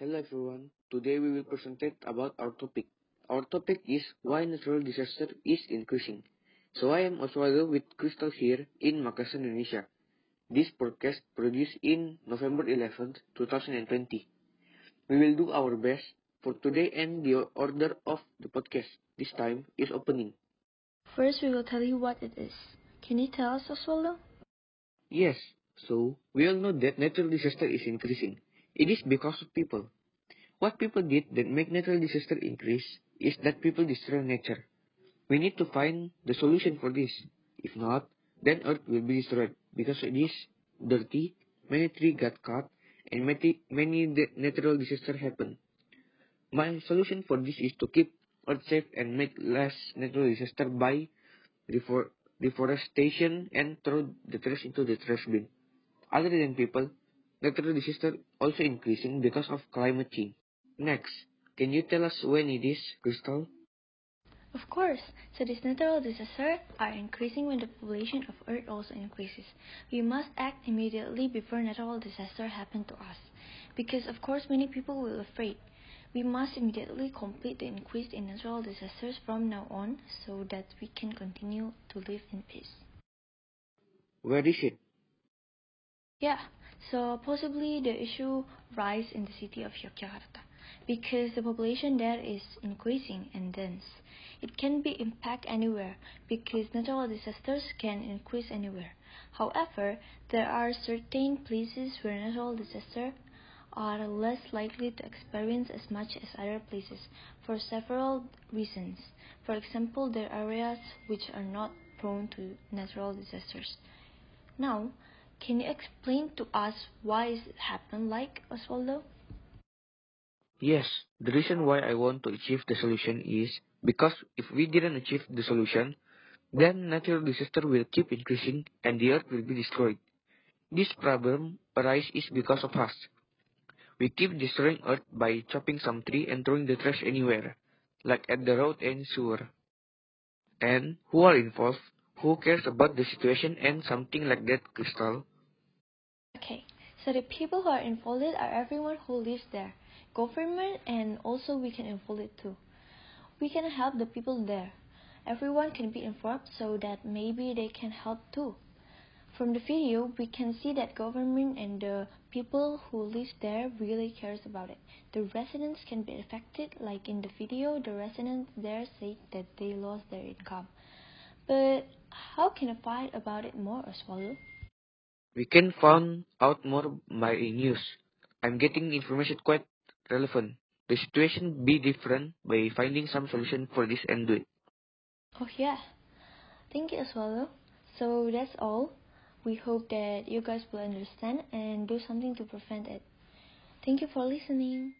Hello everyone. Today we will present about our topic. Our topic is why natural disaster is increasing. So I am Oswaldo with Crystal here in Makassar, Indonesia. This podcast produced in November 11, 2020. We will do our best for today and the order of the podcast this time is opening. First, we will tell you what it is. Can you tell us, Oswaldo? Yes, so we all know that natural disaster is increasing. It is because of people. What people did that make natural disaster increase is that people destroy nature. We need to find the solution for this. If not, then Earth will be destroyed because it is dirty, many trees got cut, and many, many natural disaster happen. My solution for this is to keep Earth safe and make less natural disaster by deforestation and throw the trash into the trash bin. Other than people, natural disaster also increasing because of climate change. Next, can you tell us when it is, Crystal? Of course. So these natural disasters are increasing when the population of Earth also increases. We must act immediately before natural disaster happen to us. Because of course many people will afraid. We must immediately complete the increase in natural disasters from now on so that we can continue to live in peace. Where is it? Yeah, so possibly the issue rise in the city of Yogyakarta because the population there is increasing and dense. It can be impact anywhere because natural disasters can increase anywhere. However, there are certain places where natural disasters are less likely to experience as much as other places for several reasons. For example, there are areas which are not prone to natural disasters. Now, can you explain to us why it happened like Oswaldo? Yes, the reason why I want to achieve the solution is because if we didn't achieve the solution, then natural disaster will keep increasing and the earth will be destroyed. This problem arises because of us. We keep destroying earth by chopping some tree and throwing the trash anywhere, like at the road and sewer. And who are involved? Who cares about the situation and something like that, Crystal? Okay, so the people who are involved are everyone who lives there, government, and also we can involve it too. We can help the people there. Everyone can be informed so that maybe they can help too. From the video, we can see that government and the people who live there really cares about it. The residents can be affected, like in the video, the residents there say that they lost their income. But how can I fight about it more, Oswaldo? We can find out more by news. I'm getting information quite relevant. The situation be different by finding some solution for this and do it. Oh yeah. Thank you, Oswaldo. So that's all. We hope that you guys will understand and do something to prevent it. Thank you for listening.